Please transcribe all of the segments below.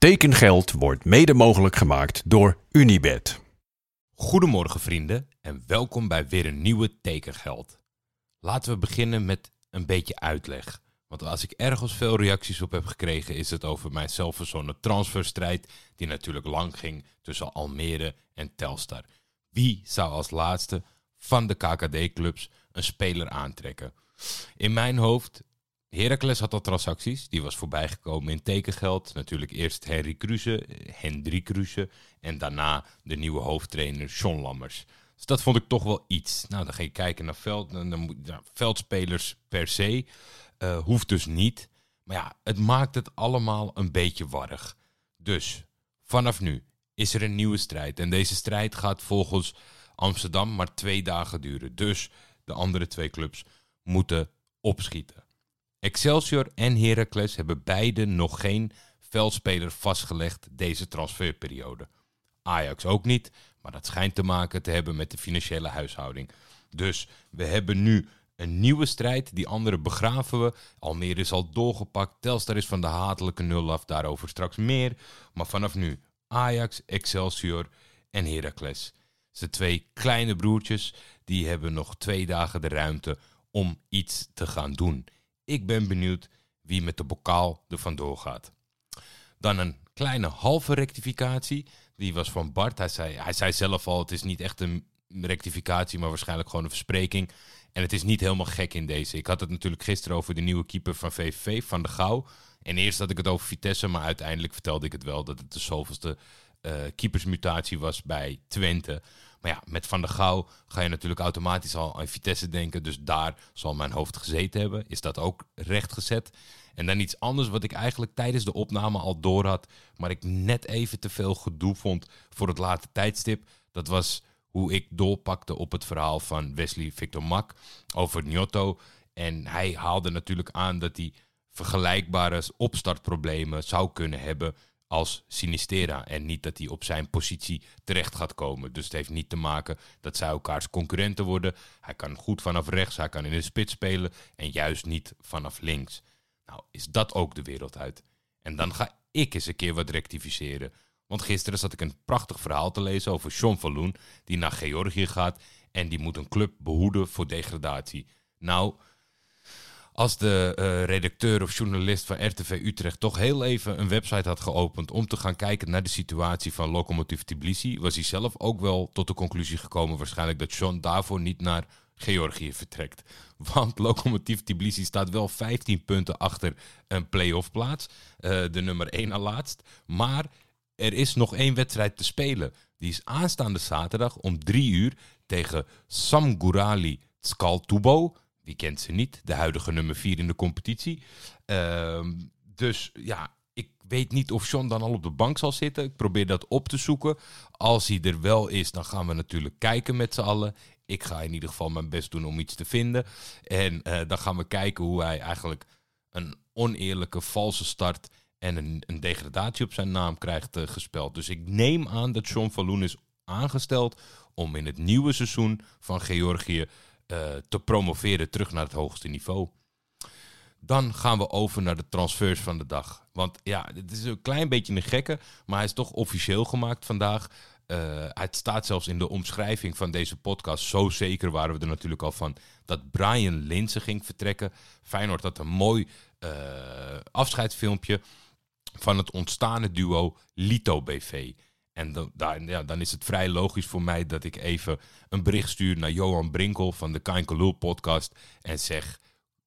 Tekengeld wordt mede mogelijk gemaakt door Unibed. Goedemorgen vrienden en welkom bij weer een nieuwe Tekengeld. Laten we beginnen met een beetje uitleg. Want als ik ergens veel reacties op heb gekregen, is het over mijn zelfverzonnen transferstrijd, die natuurlijk lang ging tussen Almere en Telstar. Wie zou als laatste van de KKD-clubs een speler aantrekken? In mijn hoofd Heracles had al transacties. Die was voorbijgekomen in tekengeld. Natuurlijk eerst Henry Kruse, Hendrik Kruse. En daarna de nieuwe hoofdtrainer John Lammers. Dus dat vond ik toch wel iets. Nou, dan ga je kijken naar veld, ja, veldspelers per se. Uh, hoeft dus niet. Maar ja, het maakt het allemaal een beetje warrig. Dus vanaf nu is er een nieuwe strijd. En deze strijd gaat volgens Amsterdam maar twee dagen duren. Dus de andere twee clubs moeten opschieten. Excelsior en Heracles hebben beide nog geen veldspeler vastgelegd deze transferperiode. Ajax ook niet, maar dat schijnt te maken te hebben met de financiële huishouding. Dus we hebben nu een nieuwe strijd, die andere begraven we. Almere is al doorgepakt, Telstar is van de hatelijke nul af, daarover straks meer. Maar vanaf nu Ajax, Excelsior en Heracles. De twee kleine broertjes, die hebben nog twee dagen de ruimte om iets te gaan doen. Ik ben benieuwd wie met de bokaal er vandoor gaat. Dan een kleine halve rectificatie. Die was van Bart. Hij zei, hij zelf al, het is niet echt een rectificatie, maar waarschijnlijk gewoon een verspreking. En het is niet helemaal gek in deze. Ik had het natuurlijk gisteren over de nieuwe keeper van VVV, Van de Gouw. En eerst had ik het over Vitesse, maar uiteindelijk vertelde ik het wel dat het de zoveelste uh, keepersmutatie was bij Twente. Maar ja, met Van der Gouw ga je natuurlijk automatisch al aan Vitesse denken. Dus daar zal mijn hoofd gezeten hebben. Is dat ook rechtgezet? En dan iets anders wat ik eigenlijk tijdens de opname al door had. Maar ik net even te veel gedoe vond voor het late tijdstip. Dat was hoe ik doorpakte op het verhaal van Wesley Victor Mak over Gnotto. En hij haalde natuurlijk aan dat hij vergelijkbare opstartproblemen zou kunnen hebben als Sinistera. En niet dat hij op zijn positie terecht gaat komen. Dus het heeft niet te maken dat zij elkaars concurrenten worden. Hij kan goed vanaf rechts, hij kan in de spits spelen en juist niet vanaf links. Nou, is dat ook de wereld uit. En dan ga ik eens een keer wat rectificeren. Want gisteren zat ik een prachtig verhaal te lezen over Sean Falloon, die naar Georgië gaat en die moet een club behoeden voor degradatie. Nou, als de uh, redacteur of journalist van RTV Utrecht toch heel even een website had geopend om te gaan kijken naar de situatie van Lokomotiv Tbilisi, was hij zelf ook wel tot de conclusie gekomen waarschijnlijk dat John daarvoor niet naar Georgië vertrekt. Want Lokomotiv Tbilisi staat wel 15 punten achter een play-off plaats, uh, de nummer 1 na laatst. Maar er is nog één wedstrijd te spelen. Die is aanstaande zaterdag om 3 uur tegen Samgurali Skaltubo. Wie kent ze niet? De huidige nummer 4 in de competitie. Ehm, dus ja, ik weet niet of John dan al op de bank zal zitten. Ik probeer dat op te zoeken. Als hij er wel is, dan gaan we natuurlijk kijken met z'n allen. Ik ga in ieder geval mijn best doen om iets te vinden. En uh, dan gaan we kijken hoe hij eigenlijk een oneerlijke, valse start en een, een degradatie op zijn naam krijgt uh, gespeld. Dus ik neem aan dat John Falloon is aangesteld om in het nieuwe seizoen van Georgië uh, te promoveren terug naar het hoogste niveau. Dan gaan we over naar de transfers van de dag. Want ja, het is een klein beetje een gekke, maar hij is toch officieel gemaakt vandaag. Het staat zelfs in de omschrijving van deze podcast. Zo zeker waren we er natuurlijk al van dat Brian Linsen ging vertrekken. Feyenoord had een mooi uh, afscheidsfilmpje van het ontstane duo Lito BV. En dan, ja, dan is het vrij logisch voor mij dat ik even een bericht stuur naar Johan Brinkel van de Kainkelul podcast en zeg,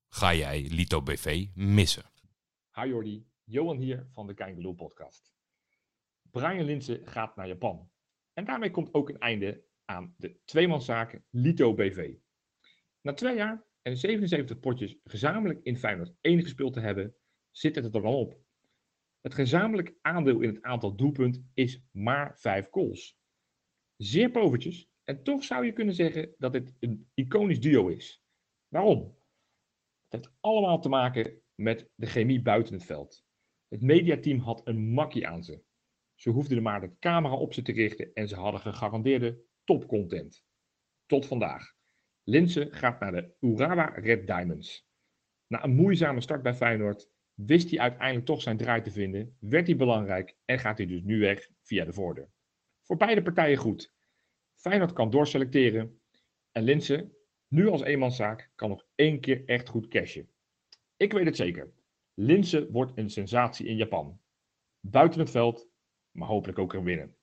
ga jij Lito BV missen? Hi Jordi, Johan hier van de Kainkelul podcast. Brian Linsen gaat naar Japan. En daarmee komt ook een einde aan de tweemanszaak Lito BV. Na twee jaar en 77 potjes gezamenlijk in Feyenoord 1 gespeeld te hebben, zit het er dan op. Het gezamenlijk aandeel in het aantal doelpunten is maar 5 goals. Zeer povertjes, en toch zou je kunnen zeggen dat dit een iconisch duo is. Waarom? Het heeft allemaal te maken met de chemie buiten het veld. Het mediateam had een makkie aan ze. Ze hoefden er maar de camera op ze te richten en ze hadden gegarandeerde topcontent. Tot vandaag. Linse gaat naar de Urawa Red Diamonds. Na een moeizame start bij Feyenoord wist hij uiteindelijk toch zijn draai te vinden, werd hij belangrijk en gaat hij dus nu weg via de voordeur. Voor beide partijen goed. Feyenoord kan doorselecteren en Linse, nu als eenmanszaak, kan nog één keer echt goed cashen. Ik weet het zeker. Linse wordt een sensatie in Japan. Buiten het veld, maar hopelijk ook er winnen.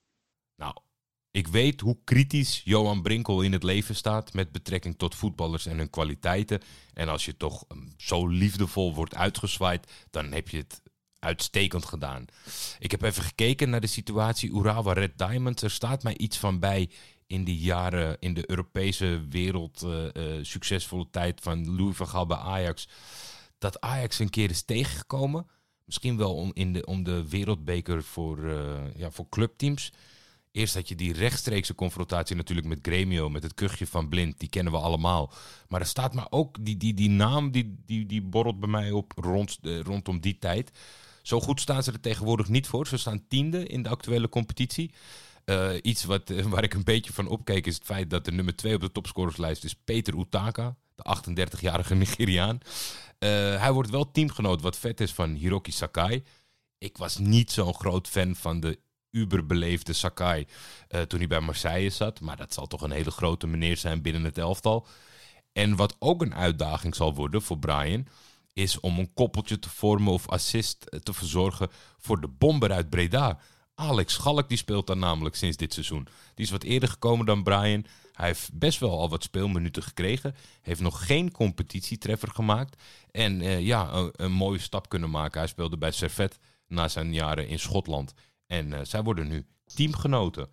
Ik weet hoe kritisch Johan Brinkel in het leven staat met betrekking tot voetballers en hun kwaliteiten. En als je toch ehm, zo liefdevol wordt uitgezwaaid, dan heb je het uitstekend gedaan. Ik heb even gekeken naar de situatie Urawa Red Diamonds. Er staat mij iets van bij in die jaren in de Europese wereld uh, uh, succesvolle tijd van Louis van Gaal bij Ajax. Dat Ajax een keer is tegengekomen. Misschien wel om, in de, om de wereldbeker voor, uh, ja, voor clubteams. Eerst had je die rechtstreekse confrontatie natuurlijk met Gremio, met het kuchje van Blind, die kennen we allemaal. Maar er staat maar ook die, die, die naam, die, die, die borrelt bij mij op rond, rondom die tijd. Zo goed staan ze er tegenwoordig niet voor. Ze staan tiende in de actuele competitie. Uh, iets wat, uh, waar ik een beetje van opkeek is het feit dat de nummer 2 op de topscorerslijst is Peter Utaka, de 38-jarige Nigeriaan. Uh, hij wordt wel teamgenoot, wat vet is, van Hiroki Sakai. Ik was niet zo'n groot fan van de uberbeleefde Sakai toen hij bij Marseille zat. Maar dat zal toch een hele grote meneer zijn binnen het elftal. En wat ook een uitdaging zal worden voor Brian, is om een koppeltje te vormen of assist te verzorgen voor de bomber uit Breda. Alex Schalk die speelt daar namelijk sinds dit seizoen. Die is wat eerder gekomen dan Brian. Hij heeft best wel al wat speelminuten gekregen. Heeft nog geen competitietreffer gemaakt. En uh, ja, een, mooie stap kunnen maken. Hij speelde bij Servet na zijn jaren in Schotland. En uh, zij worden nu teamgenoten.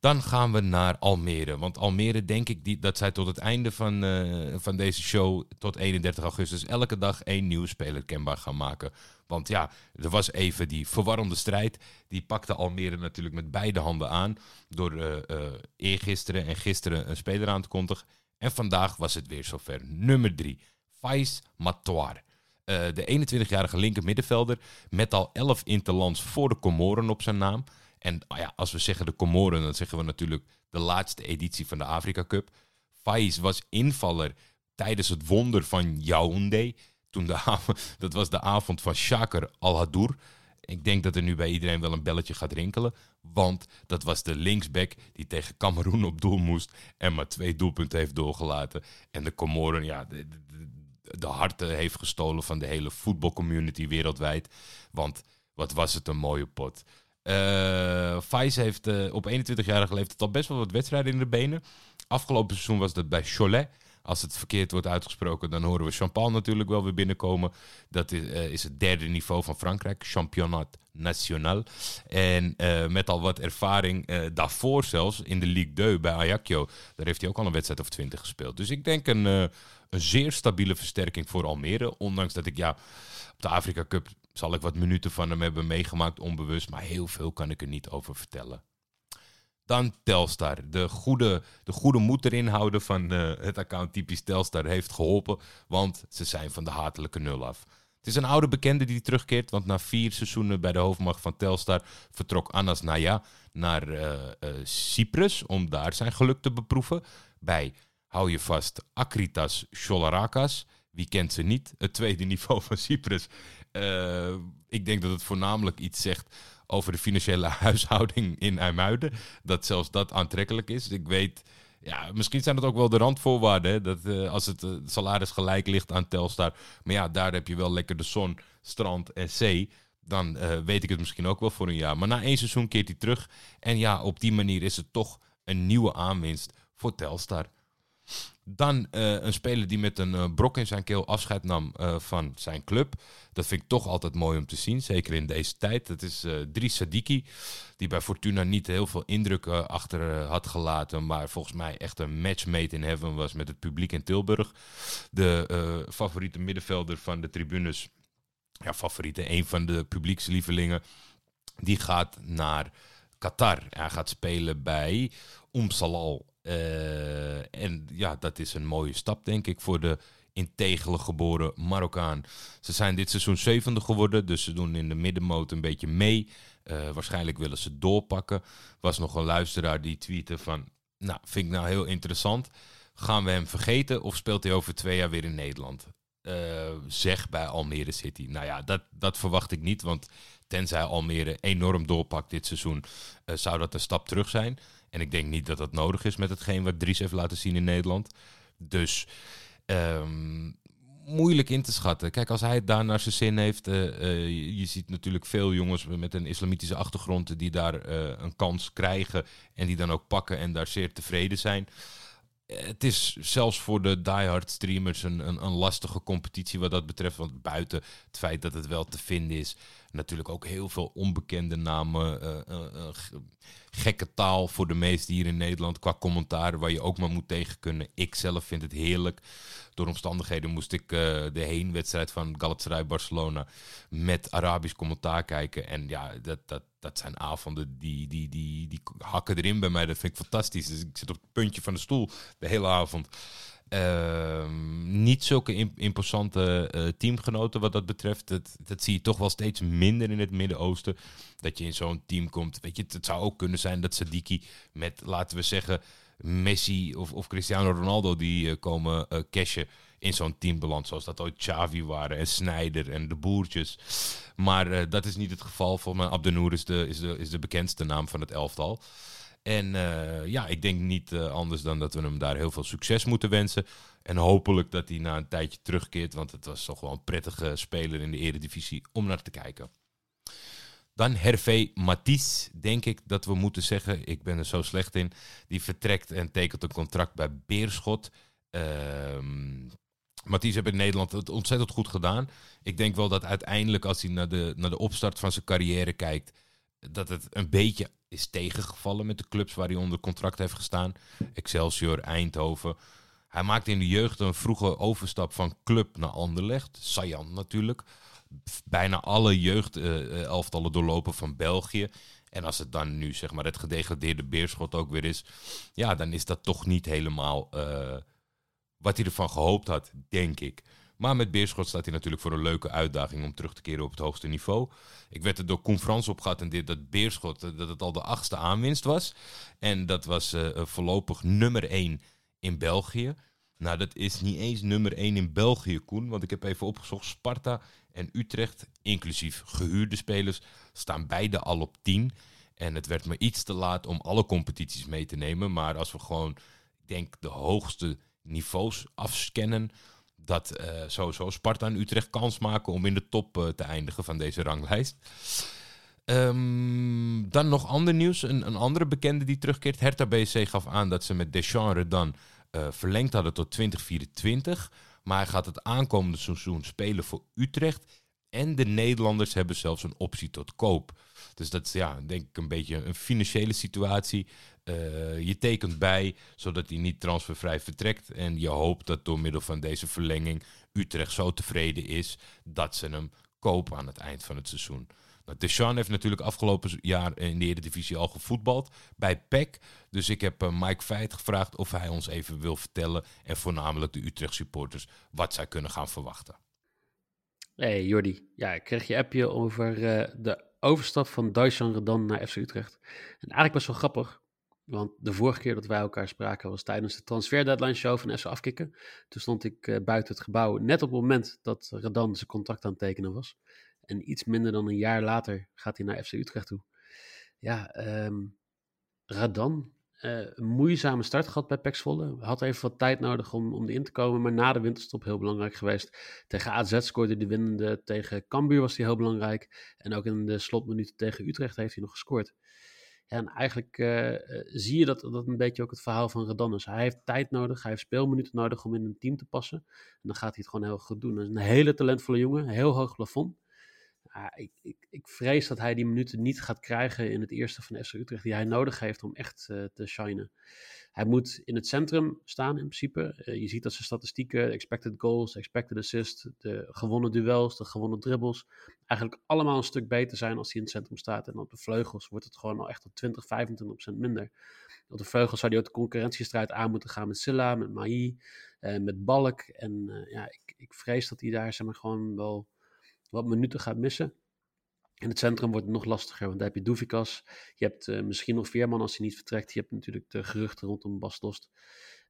Dan gaan we naar Almere. Want Almere denk ik die, dat zij tot het einde van, uh, van deze show, tot 31 augustus, elke dag één nieuwe speler kenbaar gaan maken. Want ja, er was even die verwarrende strijd. Die pakte Almere natuurlijk met beide handen aan. Door uh, uh, eergisteren en gisteren een speler aan te kondigen. En vandaag was het weer zover. Nummer 3. Faiz Matoir. Uh, de 21-jarige linker middenvelder met al 11 interlands voor de Comoren op zijn naam. En oh ja, als we zeggen de Comoren, dan zeggen we natuurlijk de laatste editie van de Afrika Cup. Faiz was invaller tijdens het wonder van Yaoundé. Toen dat was de avond van Shaker Al-Hadour. Ik denk dat er nu bij iedereen wel een belletje gaat rinkelen. Want dat was de linksback die tegen Cameroen op doel moest. En maar twee doelpunten heeft doorgelaten. En de Comoren, ja, de, harten heeft gestolen van de hele voetbalcommunity wereldwijd. Want wat was het een mooie pot. Uh, heeft uh, op 21-jarige leeftijd al best wel wat wedstrijden in de benen. Afgelopen seizoen was dat bij Cholet. Als het verkeerd wordt uitgesproken, dan horen we Champagne natuurlijk wel weer binnenkomen. Dat is, uh, is het derde niveau van Frankrijk, Championnat National. En met al wat ervaring daarvoor zelfs in de Ligue 2 bij Ajaccio. Daar heeft hij ook al een wedstrijd of twintig gespeeld. Dus ik denk een, een zeer stabiele versterking voor Almere. Ondanks dat ik ja, op de Afrika Cup zal ik wat minuten van hem hebben meegemaakt, onbewust. Maar heel veel kan ik er niet over vertellen. Dan Telstar. De goede, de goede moed erin houden van uh, het account typisch Telstar heeft geholpen. Want ze zijn van de hatelijke nul af. Het is een oude bekende die terugkeert. Want na vier seizoenen bij de hoofdmacht van Telstar vertrok Anas Naya naar uh, uh, Cyprus. Om daar zijn geluk te beproeven. Bij, hou je vast, Akritas Cholarakas. Wie kent ze niet? Het tweede niveau van Cyprus. Uh, ik denk dat het voornamelijk iets zegt over de financiële huishouding in IJmuiden. Dat zelfs dat aantrekkelijk is. Ik weet, ja, misschien zijn het ook wel de randvoorwaarden. Dat uh, als het uh, salaris gelijk ligt aan Telstar. Maar ja, daar heb je wel lekker de zon, strand en zee. Dan weet ik het misschien ook wel voor een jaar. Maar na één seizoen keert hij terug. En ja, op die manier is het toch een nieuwe aanwinst voor Telstar. Dan uh, een speler die met een uh, brok in zijn keel afscheid nam uh, van zijn club. Dat vind ik toch altijd mooi om te zien, zeker in deze tijd. Dat is Dries Sadiki, die bij Fortuna niet heel veel indruk achter had gelaten. Maar volgens mij echt een matchmate in heaven was met het publiek in Tilburg. De favoriete middenvelder van de tribunes. Ja, favoriete, een van de publiekslievelingen. Die gaat naar Qatar. Hij gaat spelen bij Umsalal uh, en ja, dat is een mooie stap, denk ik, voor de in Tegelen geboren Marokkaan. Ze zijn dit seizoen zevende geworden, dus ze doen in de middenmoot een beetje mee. Uh, waarschijnlijk willen ze doorpakken. Was nog een luisteraar die tweette van, nou, vind ik nou heel interessant. Gaan we hem vergeten of speelt hij over twee jaar weer in Nederland? zeg bij Almere City. Nou ja, dat, dat verwacht ik niet, want tenzij Almere enorm doorpakt dit seizoen, zou dat een stap terug zijn. En ik denk niet dat dat nodig is met hetgeen wat Dries heeft laten zien in Nederland. Dus ehm, moeilijk in te schatten. Kijk, als hij het daar naar zijn zin heeft. Uh, je ziet natuurlijk veel jongens met een islamitische achtergrond die daar uh, een kans krijgen. En die dan ook pakken en daar zeer tevreden zijn. Het is zelfs voor de diehard streamers een, een, lastige competitie wat dat betreft. Want buiten het feit dat het wel te vinden is, natuurlijk ook heel veel onbekende namen. gekke taal voor de meesten hier in Nederland qua commentaar waar je ook maar moet tegen kunnen. Ik zelf vind het heerlijk door omstandigheden moest ik de heenwedstrijd van Galatasaray Barcelona met Arabisch commentaar kijken. En ja, dat, dat, dat zijn avonden die, die, die, die hakken erin bij mij. Dat vind ik fantastisch. Dus ik zit op het puntje van de stoel de hele avond. Uh, niet zulke imposante uh, teamgenoten wat dat betreft. Dat, dat zie je toch wel steeds minder in het Midden-Oosten. Dat je in zo'n team komt. Weet je, het zou ook kunnen zijn dat Sadiki met, laten we zeggen, Messi of, of Cristiano Ronaldo die uh, komen uh, cashen in zo'n team beland. Zoals dat ooit Xavi waren en Snyder en de Boertjes. Maar dat is niet het geval. Volgens mij Abdenour is is, de, is de bekendste naam van het elftal. En ja, ik denk niet anders dan dat we hem daar heel veel succes moeten wensen. En hopelijk dat hij na een tijdje terugkeert. Want het was toch wel een prettige speler in de eredivisie om naar te kijken. Dan Hervé Matisse, denk ik dat we moeten zeggen. Ik ben er zo slecht in. Die vertrekt en tekent een contract bij Beerschot. Uh, heeft in Nederland het ontzettend goed gedaan. Ik denk wel dat uiteindelijk, als hij naar de, naar de opstart van zijn carrière kijkt, dat het een beetje is tegengevallen met de clubs waar hij onder contract heeft gestaan. Excelsior, Eindhoven. Hij maakte in de jeugd een vroege overstap van club naar Anderlecht. Sajan natuurlijk bijna alle jeugdelftallen doorlopen van België. En als het dan nu zeg maar het gedegradeerde Beerschot ook weer is, ja, dan is dat toch niet helemaal uh, wat hij ervan gehoopt had, denk ik. Maar met Beerschot staat hij natuurlijk voor een leuke uitdaging om terug te keren op het hoogste niveau. Ik werd er door Koen Frans op geattendeerd dat Beerschot eh, dat het al de achtste aanwinst was. En dat was uh, voorlopig nummer 1 in België. Nou, dat is niet eens nummer 1 in België, Koen. Want ik heb even opgezocht. Sparta en Utrecht, inclusief gehuurde spelers, staan beide al op 10. En het werd me iets te laat om alle competities mee te nemen. Maar als we gewoon, ik denk, de hoogste niveaus afscannen, dat uh, sowieso Sparta en Utrecht kans maken om in de top uh, te eindigen van deze ranglijst. Um, dan nog ander nieuws. Een, een, andere bekende die terugkeert. Hertha BC gaf aan dat ze met Deschamps dan uh, verlengd hadden tot 2024. Maar hij gaat het aankomende seizoen spelen voor Utrecht. En de Nederlanders hebben zelfs een optie tot koop. Dus dat is ja, denk ik een beetje een financiële situatie. Uh, je tekent bij, zodat hij niet transfervrij vertrekt. En je hoopt dat door middel van deze verlenging Utrecht zo tevreden is dat ze hem kopen aan het eind van het seizoen. Nou, heeft natuurlijk afgelopen jaar in de Eredivisie al gevoetbald bij PEC. Dus ik heb uh, Mike Feit gevraagd of hij ons even wil vertellen... en voornamelijk de Utrecht supporters wat zij kunnen gaan verwachten. Hey Jordi, ja, ik kreeg je appje over uh, de overstap van Duitsan Redan naar FC Utrecht. En eigenlijk best wel grappig, want de vorige keer dat wij elkaar spraken was tijdens de transfer deadline show van FC Afkikken. Toen stond ik uh, buiten het gebouw net op het moment dat Redan zijn contract aan het tekenen was. En iets minder dan een jaar later gaat hij naar FC Utrecht toe. Ja, um, Radan, uh, een moeizame start gehad bij Pek Zwolle. Had even wat tijd nodig om, om erin te komen, maar na de winterstop heel belangrijk geweest. Tegen AZ scoorde hij de winnende, tegen Cambuur was hij heel belangrijk. En ook in de slotminuten tegen Utrecht heeft hij nog gescoord. En eigenlijk uh, zie je dat, dat een beetje ook het verhaal van Radan is. Hij heeft tijd nodig, hij heeft speelminuten nodig om in een team te passen. En dan gaat hij het gewoon heel goed doen. Hij is een hele talentvolle jongen, heel hoog plafond ik, ik, ik, vrees dat hij die minuten niet gaat krijgen in het eerste van FC Utrecht die hij nodig heeft om echt uh, te shinen. Hij moet in het centrum staan in principe. Uh, je ziet dat zijn statistieken, expected goals, expected assists, de gewonnen duels, de gewonnen dribbles, eigenlijk allemaal een stuk beter zijn als hij in het centrum staat. En op de vleugels wordt het gewoon al echt op 20, 25% minder. Op de vleugels zou hij ook de concurrentiestrijd aan moeten gaan met Silla, met Mai, uh, met Balk. En ja, ik, ik vrees dat hij daar zeg maar gewoon wel wat minuten gaat missen. In het centrum wordt het nog lastiger, want daar heb je Doevikas. Je hebt uh, misschien nog Veerman als hij niet vertrekt. Je hebt natuurlijk de geruchten rondom Bas Dost.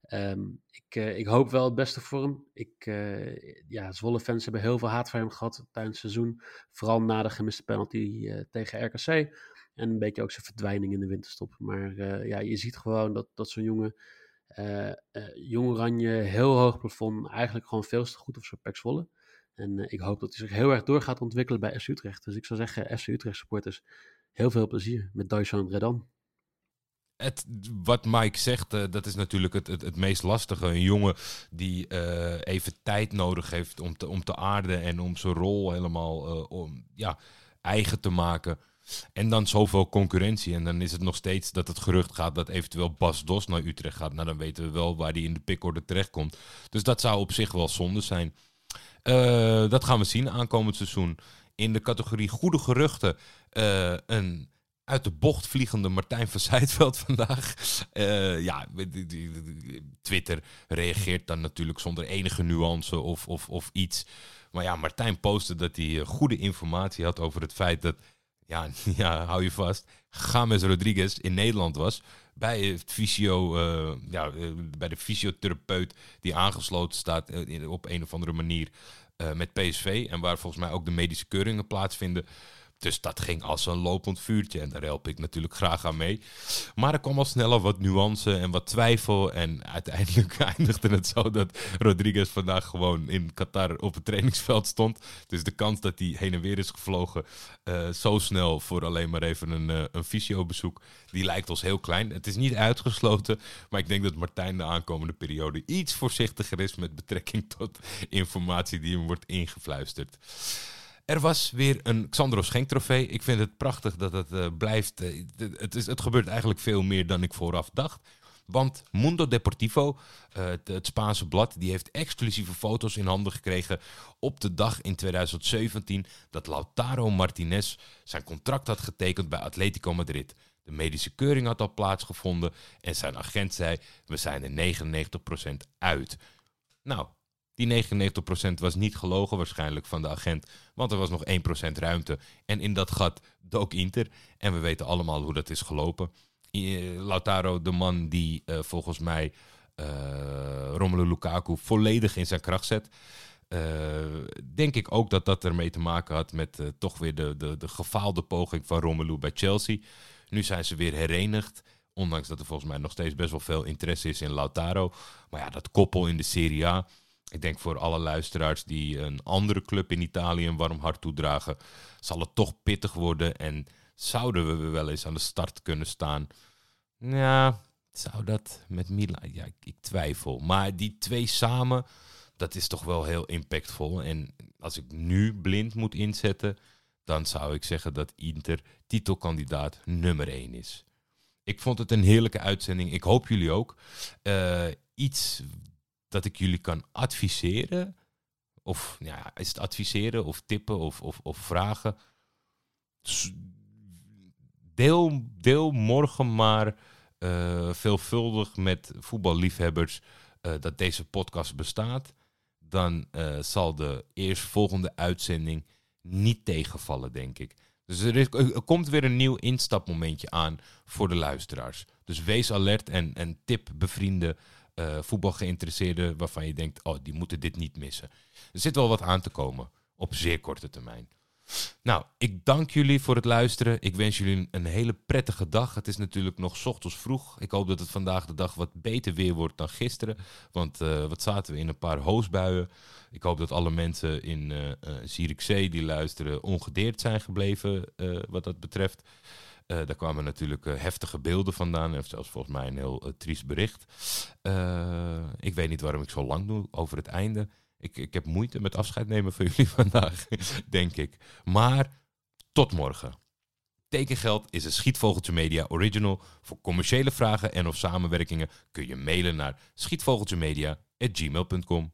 Ehm, ik, uh, ik hoop wel het beste voor hem. Ik, uh, ja, Zwolle-fans hebben heel veel haat voor hem gehad tijdens het seizoen. Vooral na de gemiste penalty tegen RKC. En een beetje ook zijn verdwijning in de winterstop. Maar ja, je ziet gewoon dat, dat zo'n jongen, Jong Oranje, heel hoog plafond, eigenlijk gewoon veel te goed op zo'n Pek Zwolle. En ik hoop dat hij zich heel erg door gaat ontwikkelen bij FC Utrecht. Dus ik zou zeggen, FC Utrecht supporters, heel veel plezier met Dyson Redan. Het, wat Mike zegt, uh, dat is natuurlijk het, het, het, meest lastige. Een jongen die uh, even tijd nodig heeft om te, om te aarden en om zijn rol helemaal om, ja, eigen te maken. En dan zoveel concurrentie. En dan is het nog steeds dat het gerucht gaat dat eventueel Bas Dos naar Utrecht gaat. Nou, dan weten we wel waar hij in de pickorde terechtkomt. Dus dat zou op zich wel zonde zijn. Dat gaan we zien aankomend seizoen. In de categorie goede geruchten. een uit de bocht vliegende Martijn van Zijtveld vandaag. Uh, ja, Twitter reageert dan natuurlijk zonder enige nuance of, of, of iets. Maar ja, Martijn postte dat hij eh, goede informatie had over het feit dat, ja, ja hou je vast, James Rodriguez in Nederland was. Bij, het fysio, uh, ja, bij de fysiotherapeut die aangesloten staat op een of andere manier met PSV. En waar volgens mij ook de medische keuringen plaatsvinden. Dus dat ging als een lopend vuurtje en daar help ik natuurlijk graag aan mee. Maar er kwam al sneller wat nuance en wat twijfel. En uiteindelijk eindigde het zo dat Rodriguez vandaag gewoon in Qatar op het trainingsveld stond. Dus de kans dat hij heen en weer is gevlogen uh, zo snel voor alleen maar even een, uh, een fysiobezoek, die lijkt ons heel klein. Het is niet uitgesloten, maar ik denk dat Martijn de aankomende periode iets voorzichtiger is met betrekking tot informatie die hem wordt ingefluisterd. Er was weer een Xandro Schenk trofee. Ik vind het prachtig dat het uh, blijft. Uh, het, is, het gebeurt eigenlijk veel meer dan ik vooraf dacht. Want Mundo Deportivo, uh, het, het, Spaanse blad, die heeft exclusieve foto's in handen gekregen op de dag in 2017 dat Lautaro Martinez zijn contract had getekend bij Atletico Madrid. De medische keuring had al plaatsgevonden en zijn agent zei: We zijn er 99% uit. Nou, die 99% was niet gelogen waarschijnlijk van de agent, want er was nog 1% ruimte. En in dat gat dook Inter. En we weten allemaal hoe dat is gelopen. Lautaro, de man die uh, volgens mij uh, Romelu Lukaku volledig in zijn kracht zet. Denk ik ook dat dat ermee te maken had met toch weer de, de, de gefaalde poging van Romelu bij Chelsea. Nu zijn ze weer herenigd. Ondanks dat er volgens mij nog steeds best wel veel interesse is in Lautaro. Maar ja, dat koppel in de Serie A ik denk voor alle luisteraars die een andere club in Italië een warm hart toedragen, zal het toch pittig worden en zouden we wel eens aan de start kunnen staan. Ja, zou dat met Milan? Ja, ik, ik twijfel. Maar die twee samen, dat is toch wel heel impactvol. En als ik nu blind moet inzetten, dan zou ik zeggen dat Inter titelkandidaat nummer 1 is. Ik vond het een heerlijke uitzending. Ik hoop jullie ook. Uh, iets dat ik jullie kan adviseren. Of ja, is het adviseren of tippen of, of, of vragen. Deel, deel morgen maar uh, veelvuldig met voetballiefhebbers uh, dat deze podcast bestaat. Dan uh, zal de eerstvolgende uitzending niet tegenvallen, denk ik. Dus er, er, komt weer een nieuw instapmomentje aan voor de luisteraars. Dus wees alert en, en tip bevrienden uh, voetbal geïnteresseerden waarvan je denkt, oh, die moeten dit niet missen. Er zit wel wat aan te komen op zeer korte termijn. Nou, ik dank jullie voor het luisteren. Ik wens jullie een hele prettige dag. Het is natuurlijk nog ochtends vroeg. Ik hoop dat het vandaag de dag wat beter weer wordt dan gisteren. Want uh, wat zaten we in een paar hoosbuien. Ik hoop dat alle mensen in uh, Zierikzee die luisteren ongedeerd zijn gebleven wat dat betreft. Uh, daar kwamen natuurlijk uh, heftige beelden vandaan. En zelfs volgens mij een heel uh, triest bericht. ik weet niet waarom ik zo lang doe over het einde. Ik, ik heb moeite met afscheid nemen van jullie vandaag, denk ik. Maar tot morgen. Tekengeld is een Schietvogeltje Media original. Voor commerciële vragen en of samenwerkingen kun je mailen naar schietvogeltjemedia.gmail.com.